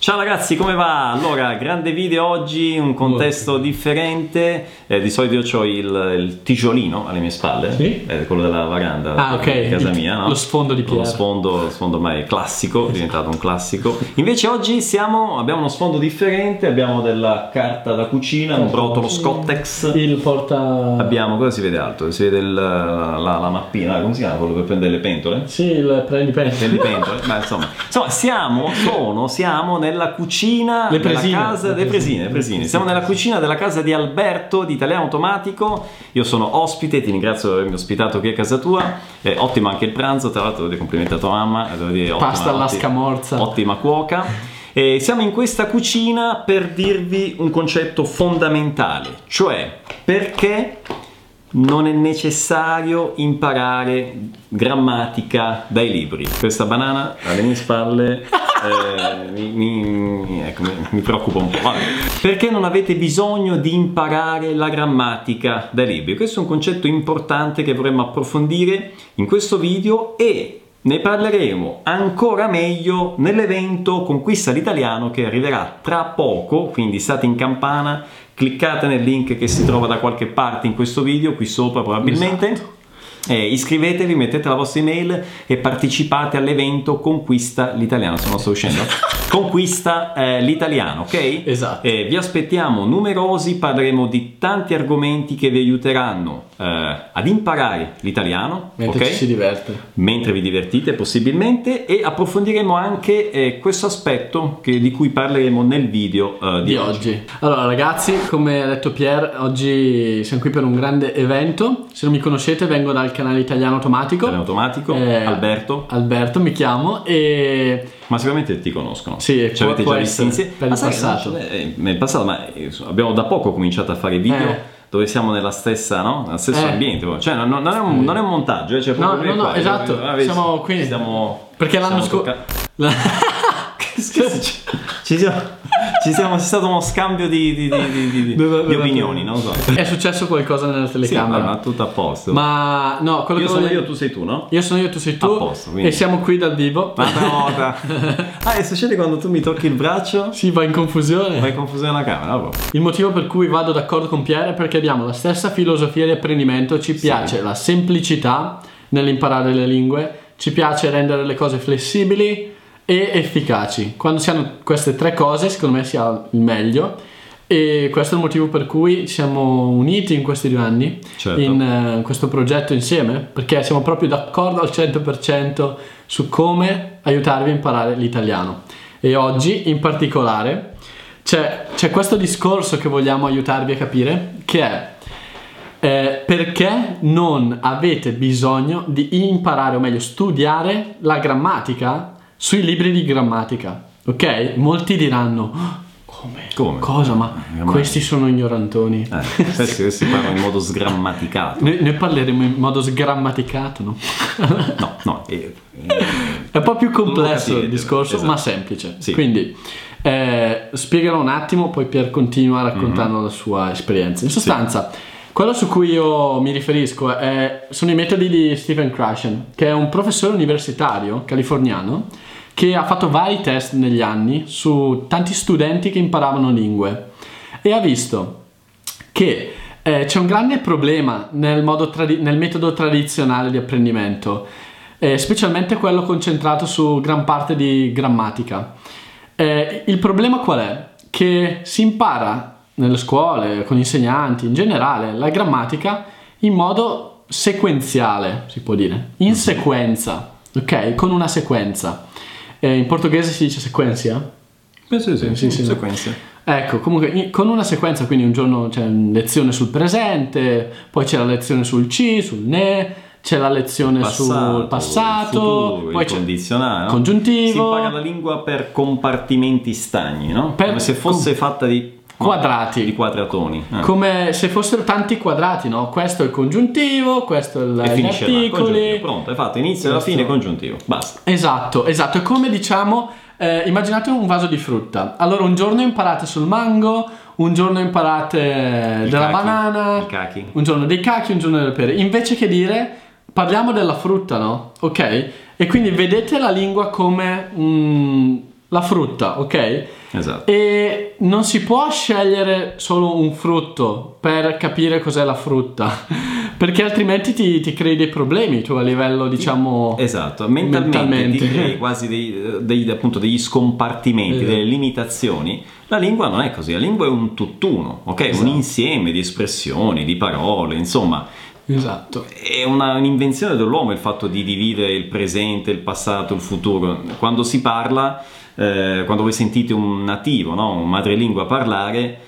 Ciao ragazzi, come va? Allora, grande video oggi, un contesto differente. Eh, di solito io ho il, il tigiolino alle mie spalle, Sì? eh, quello della varanda Ah, ok. di casa mia, no? lo sfondo di Lo Pier. sfondo, lo sfondo ormai classico, è diventato un classico. Invece oggi siamo, abbiamo uno sfondo differente, abbiamo della carta da cucina, un rotolo Scottex. Il porta... Abbiamo, cosa si vede altro? Si vede il- la, la mappina, come si chiama quello per prendere le pentole? Sì, il prendi Prendi pensi. pentole? Ma insomma, insomma, siamo, sono, siamo nella cucina Le della presine. casa, Le presine, le presine. Siamo nella cucina della casa di Alberto di Italiano Automatico. Io sono ospite, ti ringrazio per avermi ospitato qui a casa tua. Eh, ottimo anche il pranzo, tra l'altro devo complimenti a tua mamma, devo dire ottima, Pasta alla scamorza. Ottima cuoca. E siamo in questa cucina per dirvi un concetto fondamentale, cioè perché non è necessario imparare grammatica dai libri. Questa banana alle mie spalle eh, mi, mi- ecco, mi- preoccupa un po'. Vabbè. Perché non avete bisogno di imparare la grammatica dai libri? Questo è un concetto importante che vorremmo approfondire in questo video e ne parleremo ancora meglio nell'evento Conquista l'Italiano che arriverà tra poco, quindi state in campana, cliccate nel link che si trova da qualche parte in questo video, qui sopra probabilmente. Eh, iscrivetevi, mettete la vostra email e partecipate all'evento Conquista l'Italiano. Se non sto uscendo, Conquista eh, l'Italiano, ok? Esatto. Eh, vi aspettiamo numerosi, parleremo di tanti argomenti che vi aiuteranno eh, ad imparare l'italiano, Mentre ok? ci si diverte. mentre vi divertite possibilmente e approfondiremo anche eh, questo aspetto che- di cui parleremo nel video eh, di, Di oggi. Allora ragazzi, come ha detto Pier, oggi siamo qui per un grande evento. Se non mi conoscete vengo dal canale Italiano Automatico. Italiano automatico, Eh, Alberto, Alberto mi chiamo e ma sicuramente ti conoscono. Sì, Ci avete può- già essere, insieme. per Ma il passato. eh, nel passato, ma eh, abbiamo da poco cominciato a fare video. Dove siamo nella stessa, no? Nello stesso Eh. ambiente, cioè non, non è un, non è un montaggio, eh, cioè No, no, no, qua, esatto, vedi, siamo qui. Stiamo, Perché l'anno scorso- tocca- ci siamo, ci siamo, c'è stato uno scambio di, di- di- di- opinioni, non so. è successo qualcosa nella Sì, telecamera. ma tutto a posto. ma no, quello io che sono voglio- io, tu sei tu, no? Io sono io, tu sei tu. A posto, quindi- E siamo qui dal vivo. Un'altra volta. Ah, e succede quando tu mi tocchi il braccio? Si va in confusione. Fai confusione alla camera, vabbè. Il motivo per cui vado d'accordo con Pierre è perché abbiamo la stessa filosofia di apprendimento, ci piace la semplicità nell'imparare le lingue, ci piace rendere le cose flessibili e efficaci. Quando si hanno queste tre cose, secondo me si ha il meglio e questo è il motivo per cui siamo uniti in questi due anni Certo. in eh, questo progetto insieme, perché siamo proprio d'accordo al 100% su come aiutarvi a imparare l'italiano. E oggi in particolare c'è, c'è questo discorso che vogliamo aiutarvi a capire, che è eh, perché non avete bisogno di imparare, o meglio studiare la grammatica sui libri di grammatica. Ok? Molti diranno, "Ah, come? Come? Cosa? Ma Grammatica. questi sono ignorantoni. Eh, questi, questi parlano in modo sgrammaticato. Noi, noi parleremo in modo sgrammaticato, no? No, no. eh, eh, È un po' più complesso capirete, il discorso, esatto. ma semplice. Sì. Quindi eh, spiegherò un attimo, poi Pier continua raccontando Mhm. la sua esperienza. In sostanza, quello su cui io mi riferisco è- sono i metodi di Stephen Krashen, che è un professore universitario californiano che ha fatto vari test negli anni su tanti studenti che imparavano lingue e ha visto che eh, c'è un grande problema nel, modo tradi- nel metodo tradizionale di apprendimento, eh, specialmente quello concentrato su gran parte di grammatica. Eh, il problema qual è? Che si impara nelle scuole, con gli insegnanti, in generale, la grammatica in modo sequenziale, si può dire, in sequenza, ok? Con una sequenza. Eh, in portoghese si dice sequencia? Penso di sì, Sì, sì, sequenze. Ecco, comunque con una sequenza, quindi un giorno c'è lezione sul presente, poi c'è la lezione sul ci, sul ne, c'è la lezione sul passato, futuro, poi il c'è condizionale, no? congiuntivo. Si impara la lingua per compartimenti stagni, no? Per- Come se fosse fatta di Quadrati. di quadratoni. eh. come se fossero tanti quadrati, no? Questo è il congiuntivo, questo è il- e gli là. articoli. Congiuntivo. Pronto, hai fatto inizio alla fine congiuntivo. Basta. Esatto, esatto. È come diciamo, eh, immaginate un vaso di frutta. Allora, un giorno imparate sul mango, un giorno imparate Il della cachi, banana, un giorno dei cachi, un giorno delle pere. Invece che dire, parliamo della frutta, no? Ok? E quindi vedete la lingua come un, la frutta, ok? Esatto. E non si può scegliere solo un frutto per capire cos'è la frutta, perché altrimenti ti, ti crei dei problemi tu a livello, diciamo, Esatto, mentalmente, mentalmente. ti crei quasi dei- dei- appunto, degli scompartimenti, Esatto. delle limitazioni. La lingua non è così, la lingua è un tutt'uno, ok? Esatto. Un insieme di espressioni, di parole, insomma, Esatto. è una- un'invenzione dell'uomo il fatto di dividere il presente, il passato, il futuro. Quando si parla, eh, quando voi sentite un nativo, no? un madrelingua parlare,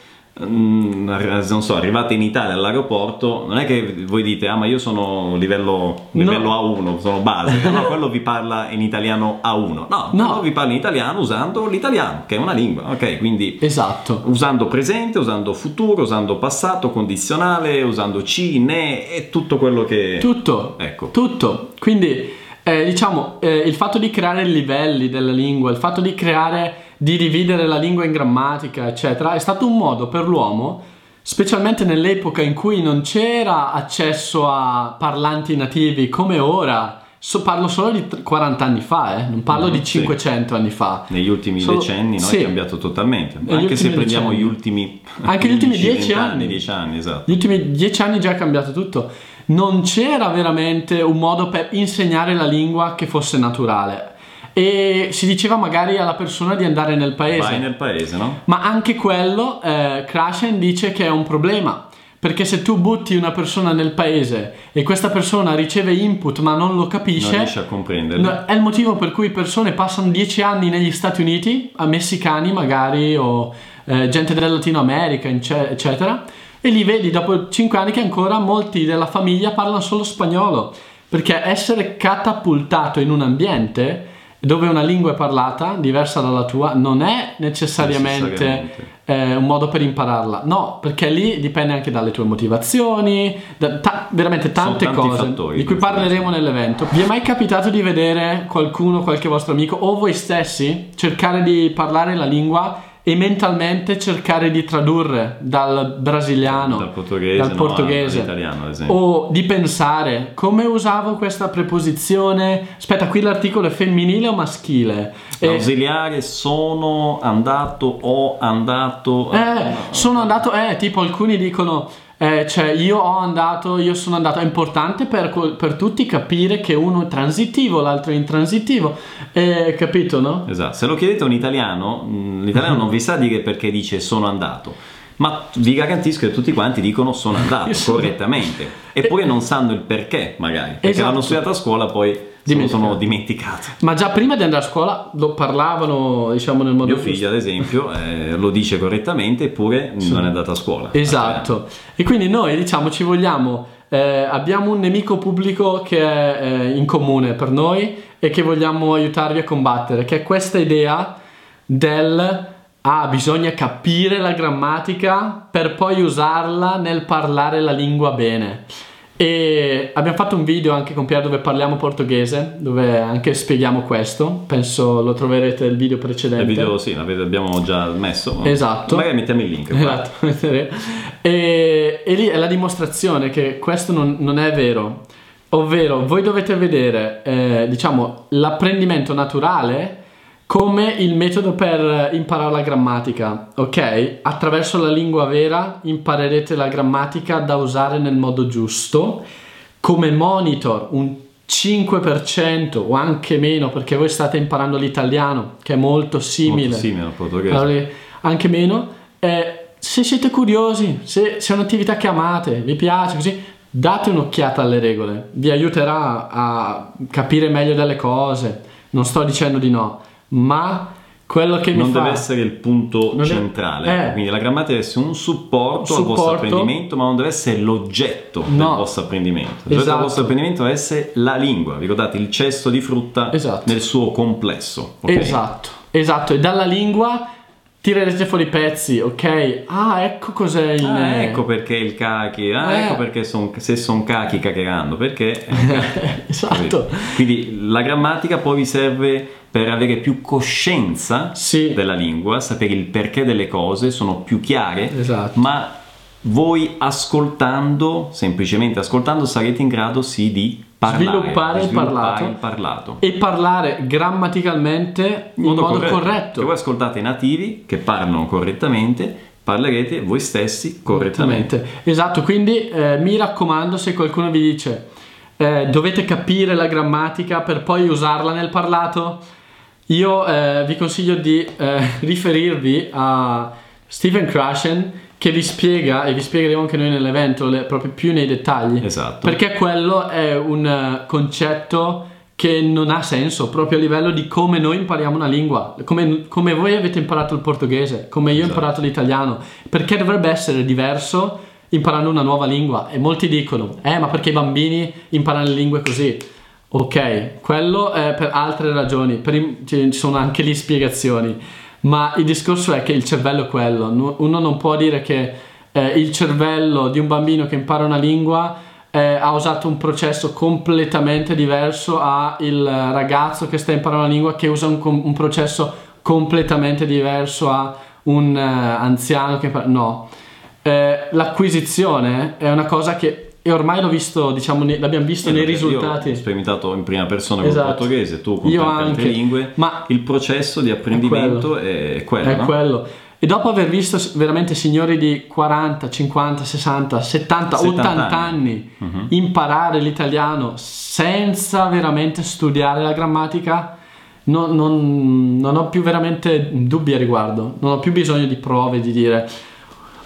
mm, non so, arrivate in Italia all'aeroporto, non è che voi dite, ah ma io sono livello, livello A1, sono base, no, quello vi parla in italiano A1, no, No. vi parla in italiano usando l'italiano, che è una lingua, ok? Quindi Esatto. usando presente, usando futuro, usando passato, condizionale, usando ci, ne e tutto quello che... Tutto. Ecco. Tutto. Quindi, eh, diciamo, eh, il fatto di creare livelli della lingua, il fatto di creare, di dividere la lingua in grammatica, eccetera, è stato un modo per l'uomo, specialmente nell'epoca in cui non c'era accesso a parlanti nativi come ora. So- parlo solo di t- 40 anni fa, eh, non parlo Mhm, di sì. 500 anni fa. Negli ultimi Solo- decenni no, sì. è cambiato totalmente, Negli anche se prendiamo decenni. gli ultimi... Anche gli ultimi 15, 10 20 anni. 10 anni, esatto. Gli ultimi dieci anni già è cambiato tutto. Non c'era veramente un modo per insegnare la lingua che fosse naturale. E si diceva magari alla persona di andare nel paese. Vai nel paese, no? Ma anche quello, eh, Krashen dice che è un problema. Perché se tu butti una persona nel paese e questa persona riceve input ma non lo capisce, Non riesci a comprenderli. No, è il motivo per cui persone passano 10 anni negli Stati Uniti, a messicani magari, o eh, gente del Latino America, ecce- eccetera, e li vedi dopo 5 anni che ancora molti della famiglia parlano solo spagnolo, perché essere catapultato in un ambiente dove una lingua è parlata diversa dalla tua non è necessariamente, Necessariamente. eh, un modo per impararla, no, perché lì dipende anche dalle tue motivazioni, da ta- veramente tante cose fattori di cui parleremo nell'evento. Vi è mai capitato di vedere qualcuno, qualche vostro amico o voi stessi cercare di parlare la lingua e mentalmente cercare di tradurre dal brasiliano, Dal portoghese, dal no, portoghese all'italiano, ad esempio. o di pensare come usavo questa preposizione? Aspetta, qui l'articolo è femminile o maschile? E- Ausiliare sono andato, ho andato... eh, sono andato, eh, tipo alcuni dicono, eh, cioè io ho andato, io sono andato, è importante per, per tutti capire che uno è transitivo, l'altro è intransitivo, eh, capito no? Esatto, se lo chiedete a un italiano, mh, l'italiano non vi sa dire perché dice sono andato, ma vi garantisco che tutti quanti dicono sono andato correttamente, eppure non sanno il perché magari, perché Esatto. l'hanno studiato a scuola poi Dimenticato. sono dimenticato. Ma già prima di andare a scuola lo parlavano, diciamo, nel modo Mio figlio ad esempio eh, lo dice correttamente eppure non è andato a scuola. Esatto. E quindi noi diciamo ci vogliamo, eh, abbiamo un nemico pubblico che è eh, in comune per noi e che vogliamo aiutarvi a combattere, che è questa idea del ah, bisogna capire la grammatica per poi usarla nel parlare la lingua bene. E abbiamo fatto un video anche con Pier dove parliamo portoghese, dove anche spieghiamo questo. Penso lo troverete il video precedente. Il video sì, l'abbiamo già messo. Esatto. Magari mettiamo il link. Esatto, e, e lì è la dimostrazione che questo non, non è vero. Ovvero, voi dovete vedere, eh, diciamo, l'apprendimento naturale come il metodo per imparare la grammatica, ok? Attraverso la lingua vera imparerete la grammatica da usare nel modo giusto. Come monitor, un 5% o anche meno, perché voi state imparando l'italiano, che è molto simile Molto simile al portoghese. anche meno. Eh, se siete curiosi, se, se è un'attività che amate, vi piace così, date un'occhiata alle regole, vi aiuterà a capire meglio delle cose. Non sto dicendo di no, ma quello che mi non fa deve essere il punto Non è- centrale, eh. quindi la grammatica deve essere un supporto, Un al vostro supporto. apprendimento, ma non deve essere l'oggetto del No. vostro apprendimento. L'oggetto Esatto. del vostro apprendimento deve essere la lingua. Ricordate il cesto di frutta Esatto. nel suo complesso. ok? Esatto, esatto, e dalla lingua tirerete fuori i pezzi, ok? Ah, ecco cos'è il Ah, ecco perché il cachi, ah, Eh. ecco perché son- se sono cachi caccheranno, perché... esatto. Quindi la grammatica poi vi serve per avere più coscienza Sì. della lingua, sapere il perché delle cose, sono più chiare, Esatto. ma voi ascoltando, semplicemente ascoltando, sarete in grado sì di parlare, Sviluppare di il parlato. il parlato. e parlare grammaticalmente in modo, corretto. Se voi ascoltate i nativi che parlano correttamente, parlerete voi stessi correttamente. Correttamente. Esatto, quindi eh, mi raccomando se qualcuno vi dice eh, dovete capire la grammatica per poi usarla nel parlato, io eh, vi consiglio di eh, riferirvi a Stephen Krashen che vi spiega, e vi spiegheremo anche noi nell'evento, le- proprio più nei dettagli. Esatto. Perché quello è un eh, concetto che non ha senso proprio a livello di come noi impariamo una lingua, come, come voi avete imparato il portoghese, come io ho Esatto. imparato l'italiano, perché dovrebbe essere diverso imparando una nuova lingua e molti dicono, eh ma perché i bambini imparano le lingue così? Ok, quello è per altre ragioni, per ci sono anche lì spiegazioni, ma il discorso è che il cervello è quello, uno non può dire che eh, il cervello di un bambino che impara una lingua eh, ha usato un processo completamente diverso a il ragazzo che sta imparando una lingua che usa un, un processo completamente diverso a un eh, anziano che impara... No, Eh, l'acquisizione è una cosa che e ormai l'ho visto, diciamo, ne- l'abbiamo visto Sì, nei perché risultati. Io ho sperimentato in prima persona con Esatto. il portoghese, tu con Io tante altre anche. lingue. Ma- il processo di apprendimento è quello, È no? quello. E dopo aver visto veramente signori di 40, 50, 60, 70, 70 80 anni, Mhm. imparare l'italiano senza veramente studiare la grammatica, non, non- non ho più veramente dubbi a riguardo. Non ho più bisogno di prove, di dire...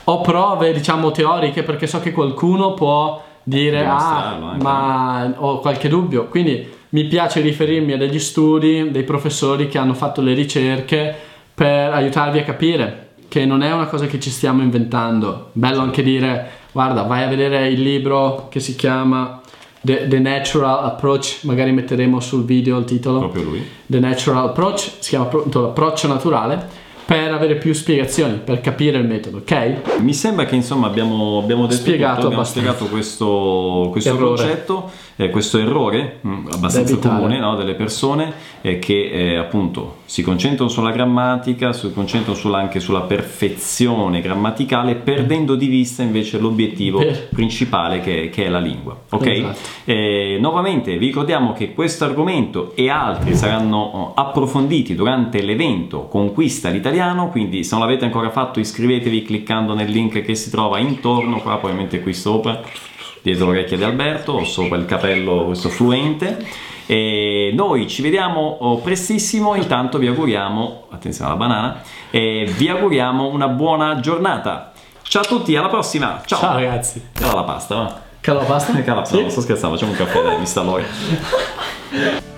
Ho prove, diciamo, teoriche perché so che qualcuno può dire ah, anche, ma ho qualche dubbio. Quindi mi piace riferirmi a degli studi, dei professori che hanno fatto le ricerche per aiutarvi a capire che non è una cosa che ci stiamo inventando. Bello anche dire, guarda, vai a vedere il libro che si chiama The, The Natural Approach, magari metteremo sul video il titolo. Proprio lui. The Natural Approach, si chiama appunto approccio naturale, per avere più spiegazioni, per capire il metodo, ok? Mi sembra che insomma abbiamo, abbiamo detto Spiegato tutto, abbiamo spiegato questo, questo concetto, eh, questo errore mm, abbastanza evitare. comune no, delle persone eh, che eh, appunto si concentrano sulla grammatica, si concentrano sulla- anche sulla perfezione grammaticale, perdendo di vista invece l'obiettivo Per- principale che, che è la lingua. Ok? Esatto. Eh, nuovamente vi ricordiamo che questo argomento e altri saranno oh, approfonditi durante l'evento Conquista l'italiano, quindi se non l'avete ancora fatto iscrivetevi cliccando nel link che si trova intorno, qua probabilmente qui sopra, dietro l'orecchia di Alberto sopra il capello questo fluente. E noi ci vediamo oh, prestissimo, intanto vi auguriamo, attenzione alla banana, e vi auguriamo una buona giornata. Ciao a tutti, alla prossima! Ciao! Ciao ragazzi. Cala la pasta, va? Cala la pasta? Cala, Sì? no, sto scherzando, facciamo un caffè, dai, mi sta l'ora.